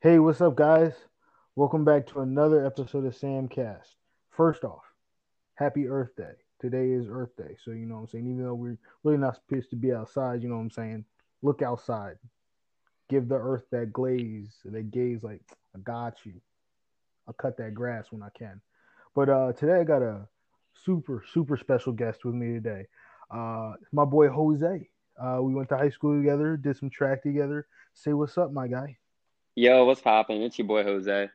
Hey, what's up, guys? Welcome back to another episode of Samcast. First off, happy Earth Day. Today is Earth Day, so you know what I'm saying. Even though we're really not supposed to be outside, you know what I'm saying. Look outside. Give the Earth that glaze, that gaze. Like I got you. I'll cut that grass when I can. But uh, today I got a super super special guest with me today. Uh, my boy Jose. Uh, we went to high school together, did some track together. Say what's up, my guy. Yo, what's poppin'? It's your boy Jose.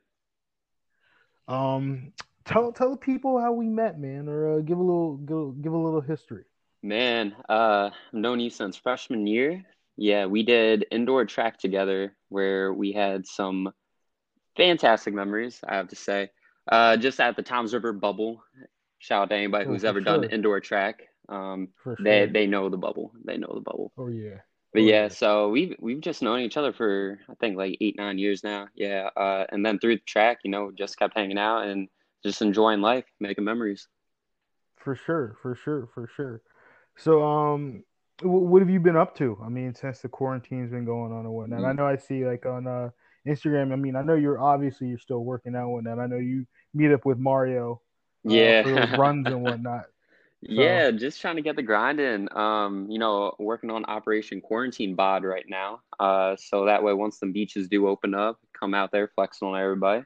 Um, tell tell the people how we met, man, or uh, give a little give, give a little history. Man, uh, I've known you since freshman year. Yeah, we did indoor track together where we had some fantastic memories, I have to say. Uh, just at the Toms River bubble. Shout out to anybody Oh, who's ever done indoor track. Um, sure. they they know the bubble. They know the bubble. oh yeah. But yeah, so we've we've just known each other for I think like eight nine years now. Yeah, uh, and then through the track, you know, just kept hanging out and just enjoying life, making memories. For sure, for sure, for sure. So, um, wh- what have you been up to? I mean, since the quarantine's been going on and whatnot. I know I see like on uh Instagram. I mean, I know you're obviously you're still working out and whatnot. I know you meet up with Mario, uh, Yeah. for runs and whatnot. Yeah, just trying to get the grind in. Um, you know, working on Operation Quarantine Bod right now. Uh, so that way, once the beaches do open up, come out there flexing on everybody.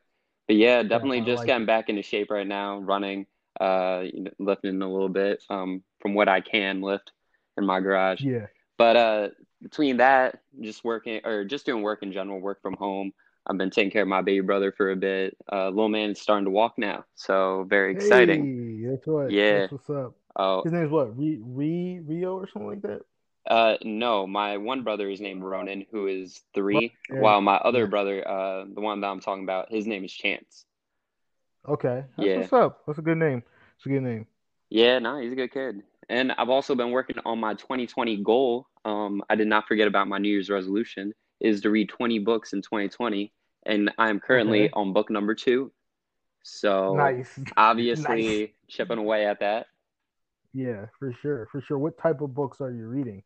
But yeah, definitely I just like getting it. back into shape right now, running, uh, you know, lifting a little bit, um, from what I can lift in my garage. Yeah, But uh, between that, just working or just doing work in general, work from home. I've been taking care of my baby brother for a bit. Uh, little man is starting to walk now, so very exciting. Hey, that's what. Yeah. That's what's up. Oh, His name's what? Re, Re Rio or something like that. Uh, no, my one brother is named Ronan, who is three, Yeah. while my other brother, uh, the one that I'm talking about, his name is Chance. Okay, that's Yeah. what's up. That's a good name. It's a good name. Yeah, no, he's a good kid. And I've also been working on my 2020 goal. Um, I did not forget about my New Year's resolution, is to read 20 books in 2020, and I'm currently Okay. on book number two. So Nice. obviously Nice. chipping away at that. Yeah, for sure, for sure. What type of books are you reading?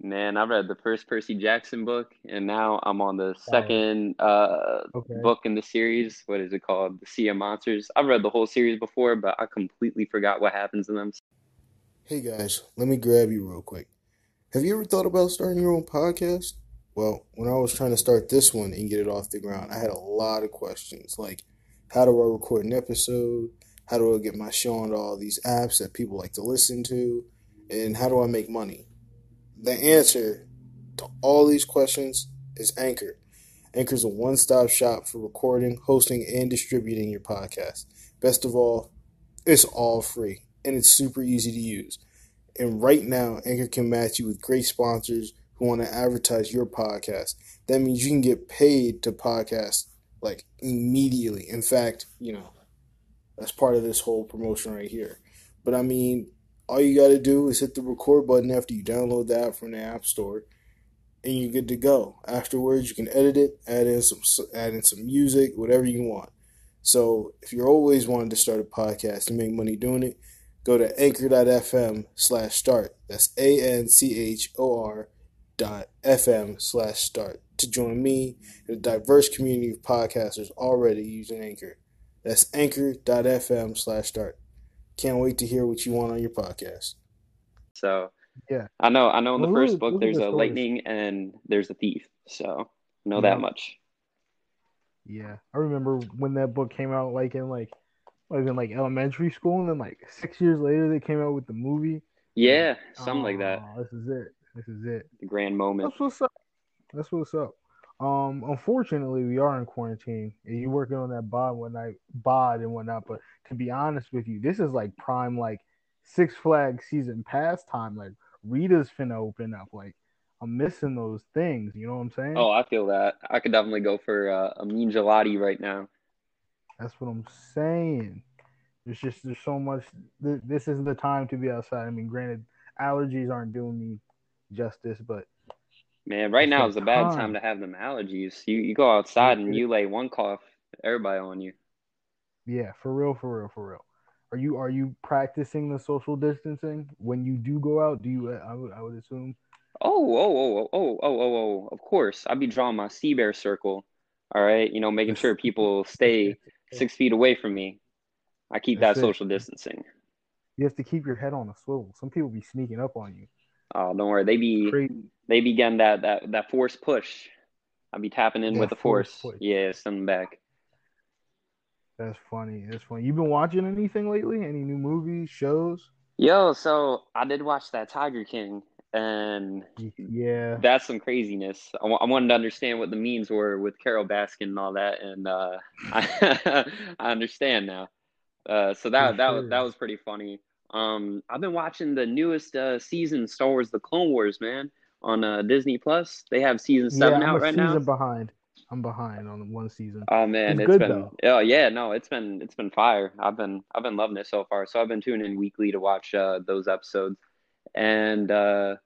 Man, I read the first Percy Jackson book, and now I'm on the second uh, Okay. book in the series. What is it called? The Sea of Monsters. I've read the whole series before, but I completely forgot what happens in them. Hey guys, let me grab you real quick. Have you ever thought about starting your own podcast? Well, when I was trying to start this one and get it off the ground, I had a lot of questions like how do I record an episode? How do I get my show onto all these apps that people like to listen to? And how do I make money? The answer to all these questions is Anchor. Anchor is a one stop shop for recording, hosting, and distributing your podcast. Best of all, it's all free and it's super easy to use. And right now, Anchor can match you with great sponsors who want to advertise your podcast. That means you can get paid to podcast like immediately. In fact, you know, that's part of this whole promotion right here. But I mean, all you got to do is hit the record button after you download the app from the App Store, and you're good to go. Afterwards, you can edit it, add in some add in some music, whatever you want. So if you're always wanting to start a podcast and make money doing it, go to anchor.fm slash start. That's A N C H O R dot FM slash start to join me and a diverse community of podcasters already using Anchor. That's anchor.fm slash start. Can't wait to hear what you want on your podcast. So Yeah. I know, I know. In the Well, first book, there's good a stories. lightning and there's a thief. So I know Yeah. that much. Yeah, I remember when that book came out, like in like, what, in like elementary school, and then like six years later they came out with the movie. Yeah, something like that. Oh, This is it. This is it. The grand moment. That's what's up. That's what's up. Um, unfortunately, we are in quarantine, and you're working on that bod one night, bod and whatnot. But to be honest with you, this is like prime like Six Flags season pass time. Like Rita's finna open up. Like I'm missing those things. You know what I'm saying? Oh, I feel that. I could definitely go for uh, a mean gelati right now. That's what I'm saying. There's just there's so much. Th- this is the time to be outside. I mean, granted, allergies aren't doing me justice, but Man, right now is a bad time. time to have them allergies. You you go outside and you lay one cough, everybody on you. yeah, for real, for real, for real. Are you are you practicing the social distancing when you do go out? Do you? I would I would assume. Oh, oh, oh, oh, oh, oh, oh, oh, oh. Of course, I'd be drawing my sea bear circle All right, you know, making sure people stay six feet away from me. I keep That's that it. social distancing. You have to keep your head on a swivel. Some people be sneaking up on you. Oh, don't worry. They be Crazy. they be getting that that that force push. I'll be tapping in That with the force force. Yeah, send them back. That's funny. That's funny. You been watching anything lately? Any new movies, shows? Yo, so I did watch that Tiger King, and Yeah. that's some craziness. I, I wanted to understand what the memes were with Carole Baskin and all that, and uh, I, I understand now. Uh, so that For that was that was pretty funny. Um, I've been watching the newest uh, season, Star Wars: The Clone Wars, man, on uh, Disney Plus. They have season Yeah, seven I'm out right season now. behind. I'm behind on one season. Oh man, It's it's good, been though. oh yeah, no, it's been it's been fire. I've been I've been loving it so far. So I've been tuning in weekly to watch uh, those episodes, and uh,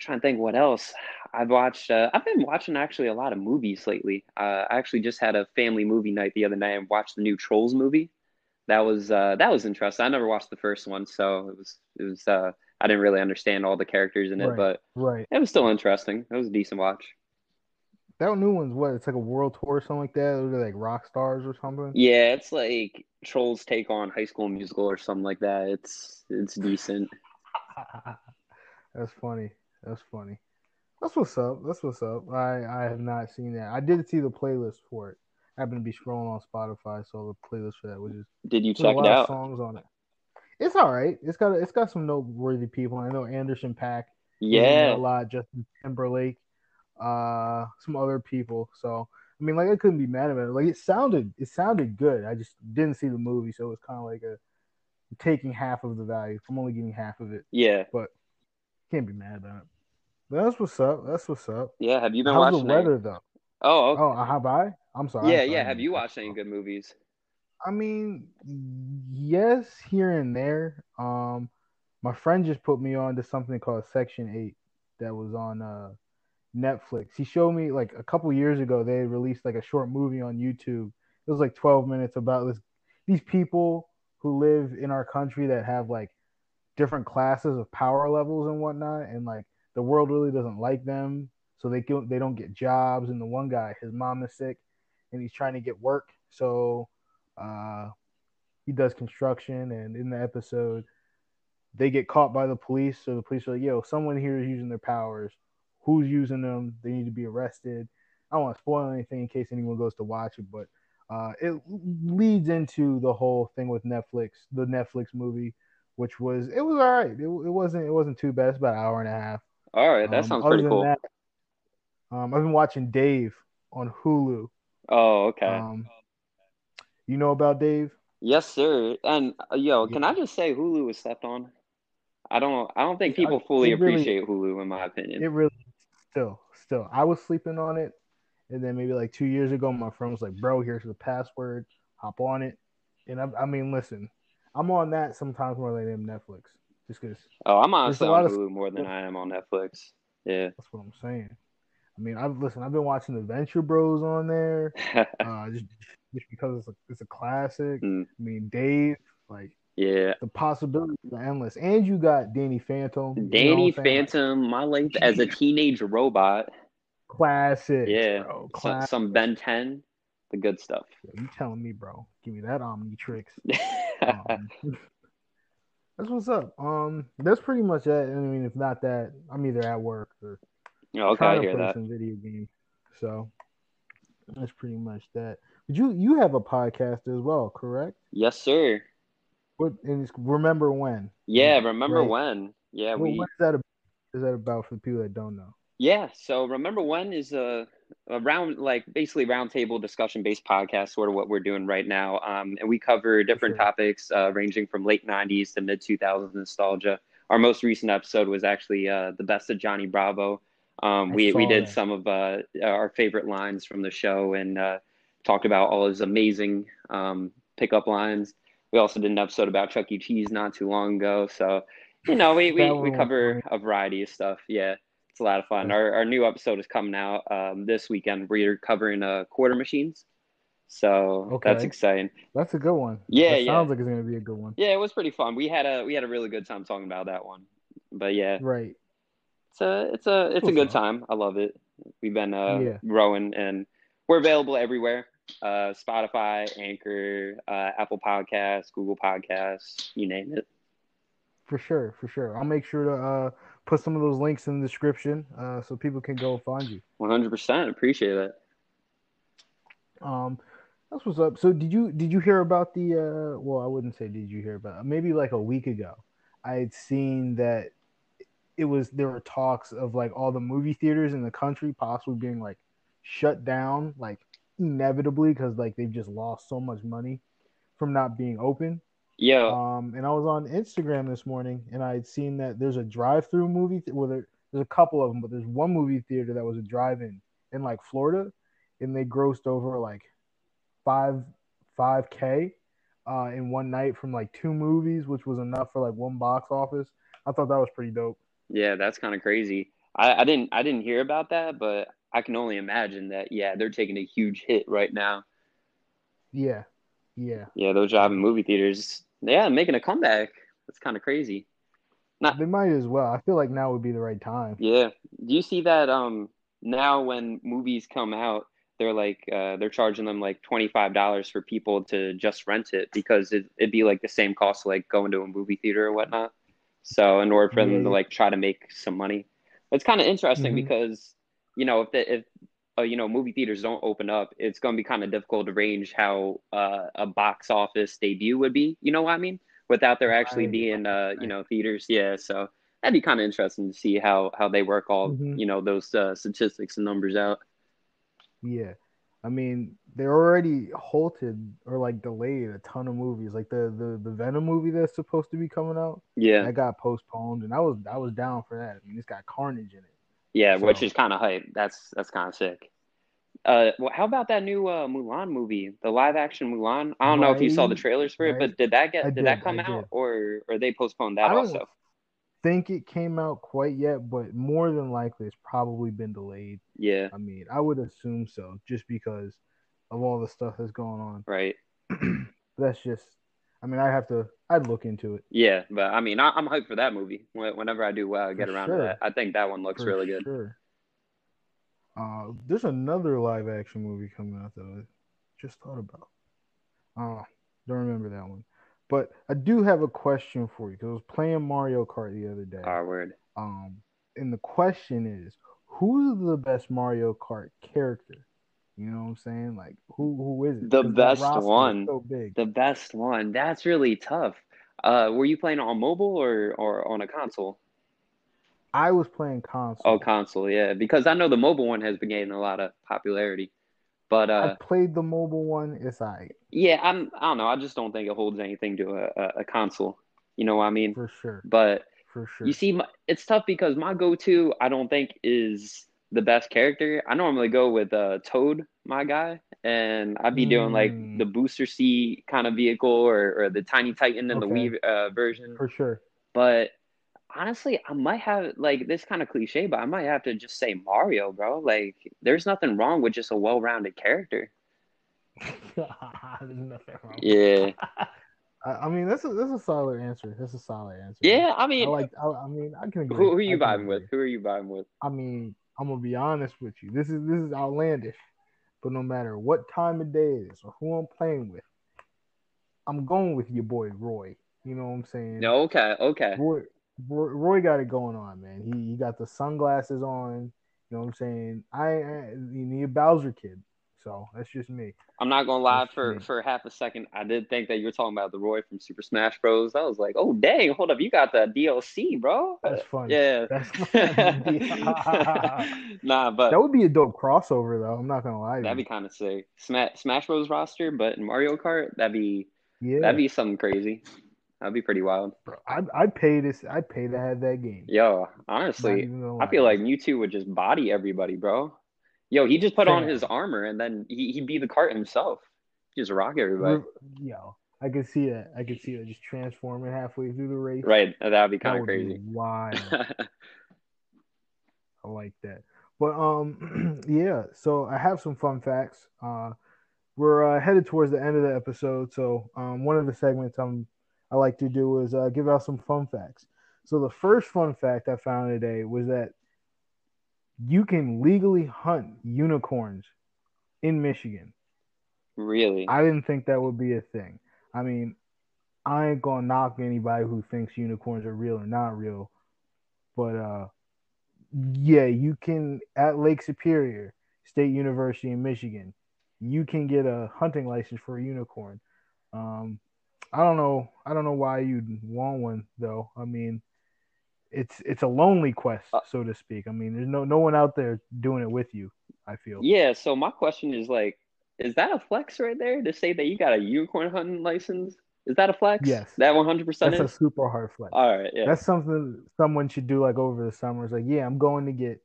trying to think what else I've watched. Uh, I've been watching actually a lot of movies lately. Uh, I actually just had a family movie night the other night and watched the new Trolls movie. That was uh, that was interesting. I never watched the first one, so it was it was uh, I didn't really understand all the characters in it, Right. but Right. it was still interesting. It was a decent watch. That new one's what? It's like a world tour or something like that. Those are like rock stars or something. Yeah, it's like Trolls take on High School Musical or something like that. It's it's decent. That's funny. That's funny. That's what's up. That's what's up. I I have not seen that. I did see the playlist for it. I happen to be scrolling on Spotify, so the playlist for that, which is Did you check it lot of out? songs on it. It's all right. It's got it's got some noteworthy people. I know Anderson .Paak. was in there Yeah, a lot. Justin Timberlake, uh, some other people. So I mean, like I couldn't be mad about it. Like it sounded, it sounded good. I just didn't see the movie, so it was kind of like a taking half of the value. I'm only getting half of it. yeah, but Can't be mad about it. But that's what's up. That's what's up. yeah. Have you been How's the watching any- weather though? Oh, okay. Oh, have I? I'm sorry. yeah, I'm sorry. yeah. Have you watched any good movies? I mean, yes, here and there. Um, my friend just put me on to something called Section Eight that was on uh Netflix. He showed me like a couple years ago they released like a short movie on YouTube. It was like 12 minutes about this these people who live in our country that have like different classes of power levels and whatnot, and like the world really doesn't like them, so they they don't get jobs. And the one guy, his mom is sick, and he's trying to get work, so uh, he does construction. And in the episode, they get caught by the police. So the police are like, "Yo, someone here is using their powers. Who's using them? They need to be arrested." I don't want to spoil anything in case anyone goes to watch it, but uh, it leads into the whole thing with Netflix, the Netflix movie, which was it was all right. It, it wasn't it wasn't too bad. It's about an hour and a half. All right, that Um, sounds pretty cool. that, um, I've been watching Dave on Hulu. Oh, okay. Um, you know about Dave? Yes, sir. And uh, yo, can I just say Hulu was slept on? I don't I don't think people fully really- appreciate Hulu in my opinion. It really still still. I was sleeping on it, and then maybe like two years ago, my friend was like, "Bro, here's the password. Hop on it." And I, I mean, listen, I'm on that sometimes more than I am Netflix, just because Oh, I'm honestly on of- Hulu more than I am on Netflix. Yeah. that's what I'm saying. I mean, I've listen. I've been watching the Venture Bros on there, uh, just just because it's a it's a classic. Mm, I mean, Dave, like yeah. the possibilities are endless, and you got Danny Phantom, you know Danny saying? Like, Phantom, my life as a teenage robot. classic, Yeah. bro, classic. some Ben 10, the good stuff. You telling me, bro? Give me that Omnitrix. Um, that's what's up. Um, that's pretty much it. I mean, if not that, I'm either at work or okay, I hear that. some video game. So that's pretty much that. But you you have a podcast as well, correct? Yes, sir. What and it's remember when? Yeah, remember right. when? Yeah, What, we what is that? About? Is that about for the people that don't know? Yeah, so remember when is a, a round like basically roundtable discussion based podcast, sort of what we're doing right now. Um, and we cover different sure. topics uh, ranging from late '90s to mid 2000s nostalgia. Our most recent episode was actually uh, the best of Johnny Bravo. Um, we we did that. some of uh, our favorite lines from the show and uh, talked about all his amazing um, pickup lines. We also did an episode about Chuck E. Cheese not too long ago. So, you know, we, we, we cover a variety of stuff. Yeah, it's a lot of fun. Our, our new episode is coming out um, this weekend. We're covering uh, quarter machines. So that's exciting. That's a good one. Yeah, that yeah. sounds like it's gonna be a good one. Yeah, it was pretty fun. We had a we had a really good time talking about that one. But yeah, Right. It's a it's a it's a good time. I love it. We've been uh, Yeah. growing and we're available everywhere. Uh, Spotify, Anchor, uh, Apple Podcasts, Google Podcasts, you name it. For sure, for sure. I'll make sure to uh, put some of those links in the description uh, so people can go find you. One hundred percent. Appreciate it. Um, that's what's up. So did you did you hear about the? Uh, well, I wouldn't say did you hear about. Maybe like a week ago, I had seen that it was there were talks of like all the movie theaters in the country possibly being like shut down, like inevitably because like they've just lost so much money from not being open. Yeah. Um, and I was on Instagram this morning and I had seen that there's a drive-through movie. Th- well, there, there's a couple of them, but there's one movie theater that was a drive-in in like Florida, and they grossed over like five five k uh, in one night from like two movies, which was enough for like one box office. I thought that was pretty dope. Yeah, that's kind of crazy. I, I didn't I didn't hear about that, but I can only imagine that. Yeah, they're taking a huge hit right now. Yeah, yeah. Yeah, those driving movie theaters. Yeah, making a comeback. That's kind of crazy. Not- They might as well. I feel like now would be the right time. Yeah. Do you see that? Um, now when movies come out, they're like uh, they're charging them like twenty five dollars for people to just rent it because it, it'd be like the same cost like going to a movie theater or whatnot. So in order for them Yeah, to like try to make some money, it's kind of interesting Mhm. because you know if the, if uh, you know movie theaters don't open up, it's going to be kind of difficult to range how uh, a box office debut would be. You know what I mean? Without there actually Right, being uh, you know theaters, yeah. So that'd be kind of interesting to see how how they work all Mhm. you know those uh, statistics and numbers out. Yeah. I mean, they already halted or like delayed a ton of movies. Like the the, the Venom movie that's supposed to be coming out, Yeah, that got postponed, and I was I was down for that. I mean, it's got Carnage in it. yeah, which is kind of hype. That's that's kind of sick. Uh, well, how about that new uh, Mulan movie, the live action Mulan? I don't know if you saw the trailers for it, right. but did that get I did, that come out or or they postponed that I also? Think it came out quite yet, but more than likely it's probably been delayed. Yeah, I mean, I would assume so, just because of all the stuff that's going on. right. that's just, I mean, I have to, I'd look into it. Yeah, but I mean, I, I'm hyped for that movie. Whenever I do well, I get For around sure. to that. I think that one looks for really good. Sure. Uh, there's another live action movie coming out that I just thought about. Uh, don't remember that one. But I do have a question for you because I was playing Mario Kart the other day. Our word. Um, and the question is, who's the best Mario Kart character? You know what I'm saying? Like, who who is it? The best one. So big. The best one. That's really tough. Uh, were you playing on mobile or or on a console? I was playing console. Oh, console, yeah. Because I know the mobile one has been gaining a lot of popularity. But uh, I played the mobile one. It's like yeah, I'm. I don't know. I just don't think it holds anything to a, a, a console. You know what I mean? for sure, But for sure. you see, my, it's tough because my go-to I don't think is the best character. I normally go with uh, Toad, my guy, and I'd be doing like Mm. the Booster Seat kind of vehicle or, or the Tiny Titan in the Okay. Wii uh, version. for sure. But honestly, I might have like this kind of cliche, but I might have to just say Mario, bro. Like, there's nothing wrong with just a well-rounded character. There's nothing wrong. Yeah, I, I mean, that's a that's a solid answer. That's a solid answer. yeah. I I mean, like. I, I mean, I can agree. who, who are you can vibing with? Who are you vibing with? I mean, I'm gonna be honest with you. This is this is outlandish, but no matter what time of day it is or who I'm playing with, I'm going with your boy Roy. You know what I'm saying? No, okay, okay. Roy, Roy, Roy got it going on, man. He he got the sunglasses on. You know what I'm saying? I, I you need a Bowser kid, so that's just me. I'm not gonna lie. That's For me. for half a second, I did think that you were talking about the Roy from Super Smash Bros. I was like, oh dang, hold up, you got the DLC, bro. That's funny. Yeah. That's funny. nah, but That would be a dope crossover, though. I'm not gonna lie. That'd be kind of sick. Smash Smash Bros. roster, but in Mario Kart, that'd be yeah, that'd be something crazy. That'd be pretty wild. bro. I'd, I'd pay this. I'd pay to have that game. Yo, honestly, I feel like Mewtwo would just body everybody, bro. Yo, he just put on his armor and then he, he'd be the cart himself. Just rock everybody. Yo, I could see that. I could see that just transforming halfway through the race. Right, that'd be kind of crazy. wild. I like that. But um, yeah. So I have some fun facts. Uh, we're uh, headed towards the end of the episode. So um, one of the segments I'm I like to do is uh, give out some fun facts. So the first fun fact I found today was that you can legally hunt unicorns in Michigan. Really? I didn't think that would be a thing. I mean, I ain't gonna knock anybody who thinks unicorns are real or not real, but uh, yeah, you can at Lake Superior State University in Michigan, you can get a hunting license for a unicorn. Um, I don't know. I don't know why you'd want one though. I mean, it's it's a lonely quest, Uh, so to speak. I mean, there's no no one out there doing it with you. I feel. Yeah, so my question is like, is that a flex right there to say that you got a unicorn hunting license? Is that a flex? Yes. That 100% That's a super hard flex. All right, yeah. That's something someone should do like over the summer. It's like, yeah, I'm going to get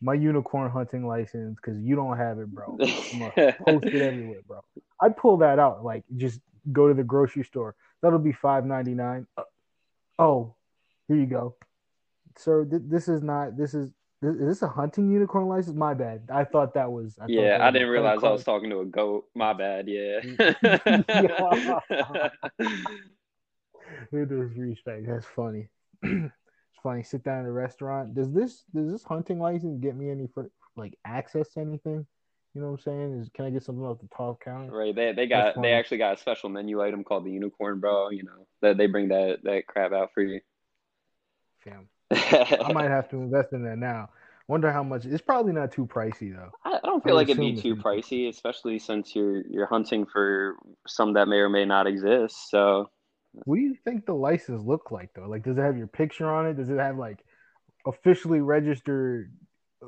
my unicorn hunting license because you don't have it, bro. I'm post it everywhere, bro. I'd pull that out. Like, just go to the grocery store. That'll be five ninety nine. Oh, here you go, sir. Th- this is not. This is. Is this a hunting unicorn license? My bad. I thought that was. I Yeah, that I didn't realize I was talking to a goat. My bad, yeah. With disrespect. That's funny. it's funny. Sit down at a restaurant. Does this does this hunting license get me any for like access to anything? You know what I'm saying? Is can I get something off the top counter? Right, they they got they actually got a special menu item called the unicorn, bro. You know that they bring that that crap out for you. Fam. I might have to invest in that now. Wonder how much. It's probably not too pricey though. I I don't feel would like it'd be too pricey, especially since you're you're hunting for some that may or may not exist. So What do you think the license look like though? Like, does it have your picture on it? Does it have like officially registered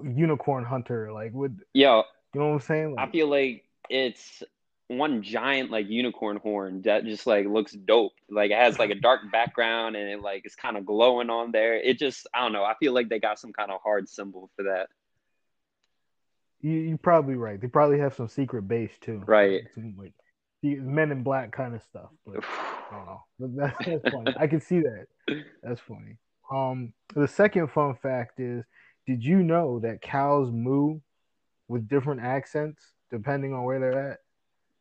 unicorn hunter? Like, would yo, you know what I'm saying? I feel like it's one giant like unicorn horn that just like looks dope. Like it has like a dark background and it like it's kind of glowing on there. It just I don't know. I feel like they got some kind of hard symbol for that. you, you're probably right. They probably have some secret base too. Right. Some, like the Men in Black kind of stuff. But I don't know. But that's, that's funny. I can see that. That's funny. Um, the second fun fact is, did you know that cows moo with different accents depending on where they're at?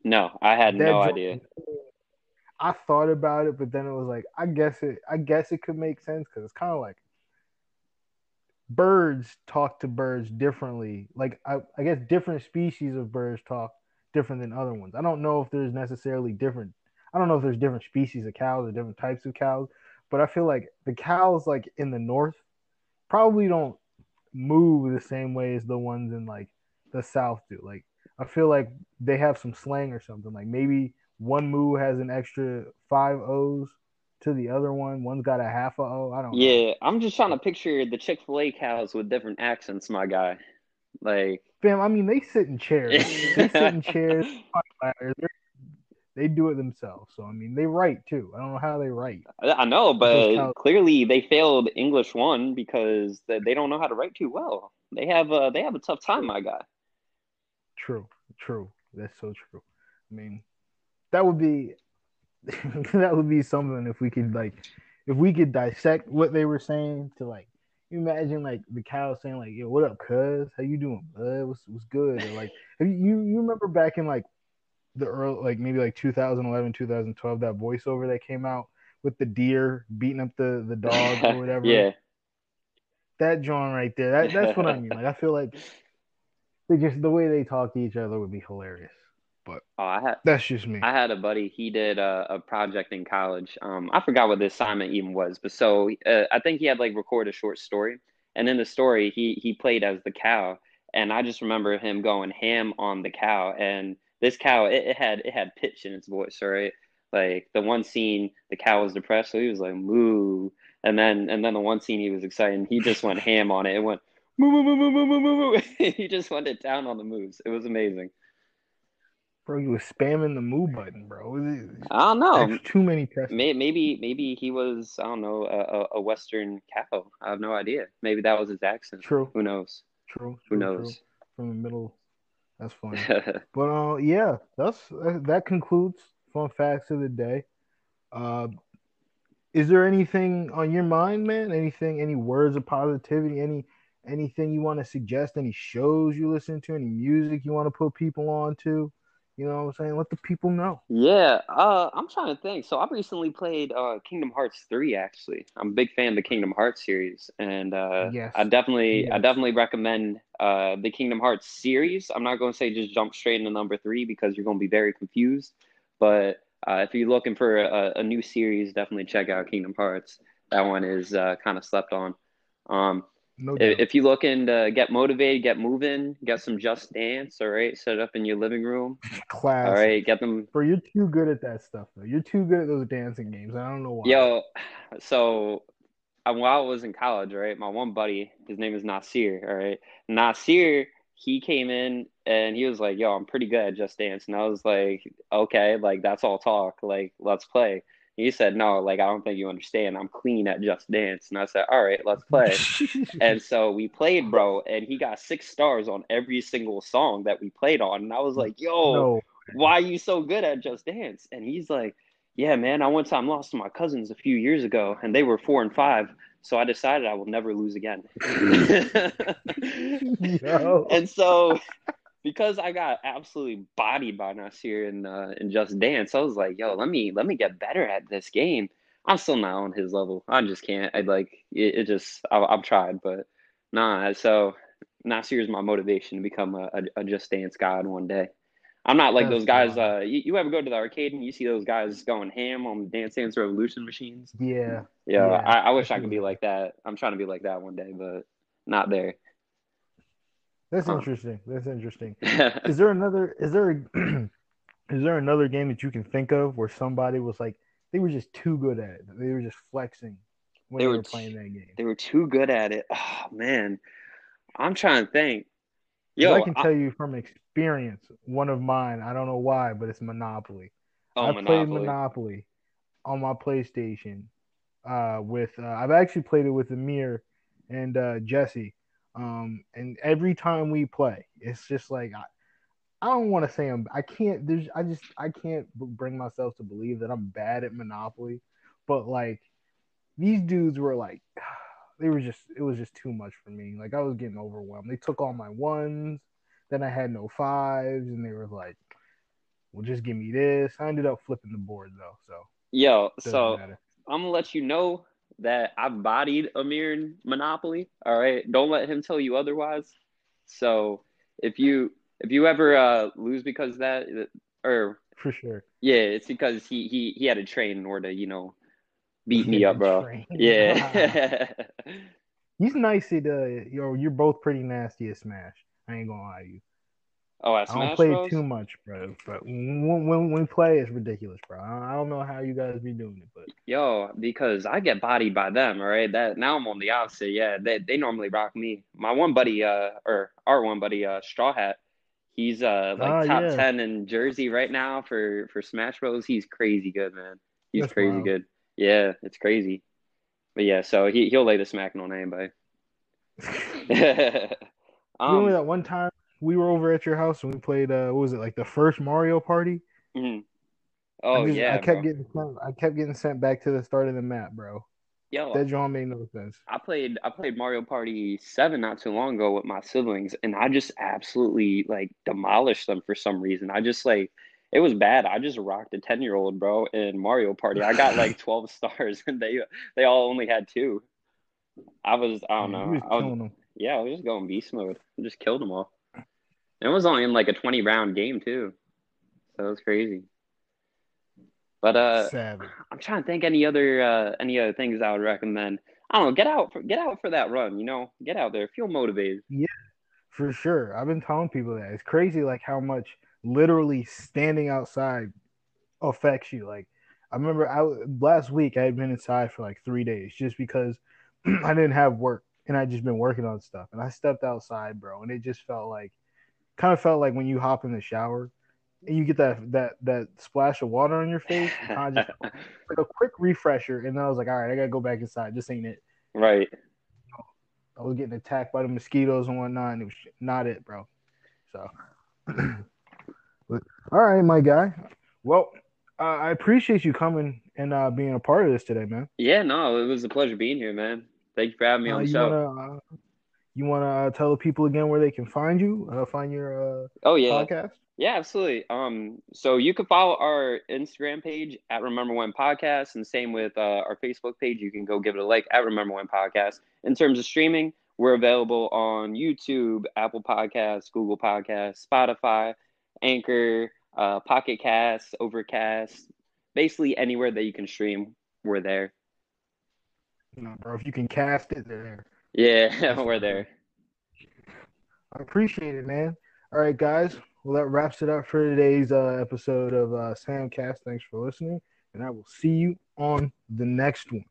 No, I had That no idea. I thought about it, but then it was like, I guess it, I guess it could make sense because it's kind of like birds talk to birds differently. Like I, I guess different species of birds talk different than other ones. I don't know if there's necessarily different. I don't know if there's different species of cows or different types of cows, but I feel like the cows like in the north probably don't move the same way as the ones in like the south do. Like I feel like they have some slang or something. Like maybe one moo has an extra five O's to the other one. One's got a half a O. I don't know. Yeah, I'm just trying to picture the Chick Fil A cows with different accents, my guy. Like Fam, I mean they sit in chairs. they sit in chairs. They're- do it themselves. So I mean they write too. I don't know how they write. I know, but cows- clearly they failed English one because they they don't know how to write too well. They have a they have a tough time, my guy. True, true. That's so true. I mean, that would be that would be something if we could like if we could dissect what they were saying to like you imagine like the cow saying like yo what up cuz how you doing bud what's, what's good or like you you remember back in like the early like maybe like 2011 2012 that voiceover that came out with the deer beating up the the dog or whatever yeah. that John right there that, that's what I mean like I feel like they just the way they talk to each other would be hilarious Oh, I had that's just me I had a buddy. He did a, a project in college. Um, I forgot what the assignment even was, but so uh, I think he had like record a short story, and in the story he he played as the cow, and I just remember him going ham on the cow, and this cow it, it had it had pitch in its voice, right? Like the one scene the cow was depressed, so he was like moo, and then and then the one scene he was excited, and he just went ham on it. It went moo moo moo moo moo moo moo. he just went it down on the moves. It was amazing. Bro, you was spamming the move button, bro. I don't know. Too many presses. May- Maybe maybe he was I don't know a, a, Western cow. I have no idea. Maybe that was his accent. True, Who knows? true, Who knows? true. From the middle. That's funny. But uh, yeah, that's that concludes fun facts of the day. Uh, is there anything on your mind, man? Anything? Any words of positivity? Any anything you want to suggest? Any shows you listen to? Any music you want to put people on to? You know what I'm saying? Let the people know. Yeah, uh, I'm trying to think. So I recently played uh, Kingdom Hearts three. Actually, I'm a big fan of the Kingdom Hearts series, and uh, Yes. I definitely, I definitely recommend uh, the Kingdom Hearts series. I'm not going to say just jump straight into number three because you're going to be very confused. But uh, if you're looking for a, a new series, definitely check out Kingdom Hearts. That one is uh, kind of slept on. Um, No doubt. if, if you're looking to get motivated, get moving, get some Just Dance, all right, set it up in your living room. Class. All right, get them Bro, you're too good at that stuff though. You're too good at those dancing games. I don't know why. Yo, so uh, while I was in college, right, my one buddy, his name is Nasir, all right. Nasir, he came in and he was like, "Yo, I'm pretty good at Just Dance," and I was like, "Okay, like that's all talk. Like, let's play." He said, "No, like I don't think you understand. I'm clean at Just Dance," and I said, "All right, let's play." And so we played, bro, and he got six stars on every single song that we played on, and I was like, "Yo." no. why are you so good at Just Dance? And he's like, yeah, man, I one time lost to my cousins a few years ago, and they were four and five. So I decided I will never lose again. And so, because I got absolutely bodied by Nasir in uh, in Just Dance, I was like, yo, let me let me get better at this game. I'm still not on his level. I just can't. I like it. it just I, I've tried, but nah. So Nasir is my motivation to become a, a, a Just Dance god one day. I'm not like That's those guys. Uh, you, you ever go to the arcade and you see those guys going ham on Dance Dance Revolution machines? Yeah. Yeah, Yeah, I, I wish I could be like that. I'm trying to be like that one day, but not there. That's Huh. interesting. That's interesting. Is there another is there a, is there another game that you can think of where somebody was like they were just too good at it. They were just flexing when They they, were were t- playing that game. they were too good at it. Oh man, I'm trying to think. Yo, I can I- tell you from experience, one of mine, I don't know why, but it's Monopoly. oh, I played Monopoly. Monopoly on my PlayStation. Uh, with uh, I've actually played it with Amir and uh, Jesse. Um, and every time we play, it's just like I, I don't want to say I'm. I can't. There's. I just. I can't bring myself to believe that I'm bad at Monopoly. But like, these dudes were like, they were just. It was just too much for me. Like I was getting overwhelmed. They took all my ones. Then I had no fives, and they were like, "Well, just give me this." I ended up flipping the board though, so Yo, doesn't so matter. I'm gonna let you know that I've bodied Amir in Monopoly. All right, don't let him tell you otherwise. So if you if you ever uh, lose because of that, or For sure. yeah, it's because he he he had to train in order to you know beat He me up, bro. train. Yeah. He's nice at uh, you're you're both pretty nasty at Smash. I ain't gonna lie to you. Oh, I don't play Bros. too much, bro. But when, when we play, it's ridiculous, bro. I don't know how you guys be doing it, but Yo, because I get bodied by them, all right? That now I'm on the opposite. Yeah, they they normally rock me. My one buddy, uh, or our one buddy, uh, Straw Hat, he's uh like Ah, top yeah. ten in Jersey right now for for Smash Bros. He's crazy good, man. He's That's crazy wild. good. Yeah, it's crazy. But yeah, so he he'll lay the smacking on anybody. you remember um, that one time we were over at your house and we played uh, what was it like the first Mario Party? mhm. oh I just, yeah, I kept bro. getting sent, I kept getting sent back to the start of the map, bro. Yo, That John made no sense. I played I played Mario Party 7 not too long ago with my siblings and I just absolutely like demolished them for some reason. I just like it was bad. I just rocked a 10-year-old, bro, in Mario Party. I got like 12 stars and they they all only had 2. I was I don't know. I was, yeah, I was just going beast mode. I just killed them all. It was only in like a 20 round game too. So it was crazy. But uh Savage. I'm trying to think any other uh, any other things I would recommend. I don't know. Get out for get out for that run. You know, get out there. Feel motivated. Yeah. For sure. I've been telling people that. It's crazy like how much literally standing outside affects you. Like I remember I last week I had been inside for like 3 days just because I didn't have work and I just been working on stuff and I stepped outside, bro, and it just felt like kind of felt like when you hop in the shower and you get that that that splash of water on your face, kind of just like a quick refresher and then I was like, "All right, I got to go back inside. This ain't it." right. I was getting attacked by the mosquitoes and whatnot, and it was not it, bro. So, but, all right, my guy. Well, uh, I appreciate you coming and uh, being a part of this today, man. Yeah. No, it was a pleasure being here, man. Thank you for having me Uh, on the show. wanna uh, you want to uh, tell the people again where they can find you, uh, find your uh, Oh yeah. podcast? Yeah, absolutely. Um, so you can follow our Instagram page at Remember When Podcast, and same with uh, our Facebook page. You can go give it a like at Remember When Podcast. In terms of streaming, we're available on YouTube, Apple Podcasts, Google Podcasts, Spotify, Anchor, uh, Pocket Cast, Overcast, basically anywhere that you can stream, we're there. You know, bro, if you can cast it, they're there. Yeah, we're there. I appreciate it, man. All right, guys. Well, that wraps it up for today's uh, episode of uh, Samcast. Thanks for listening, and I will see you on the next one.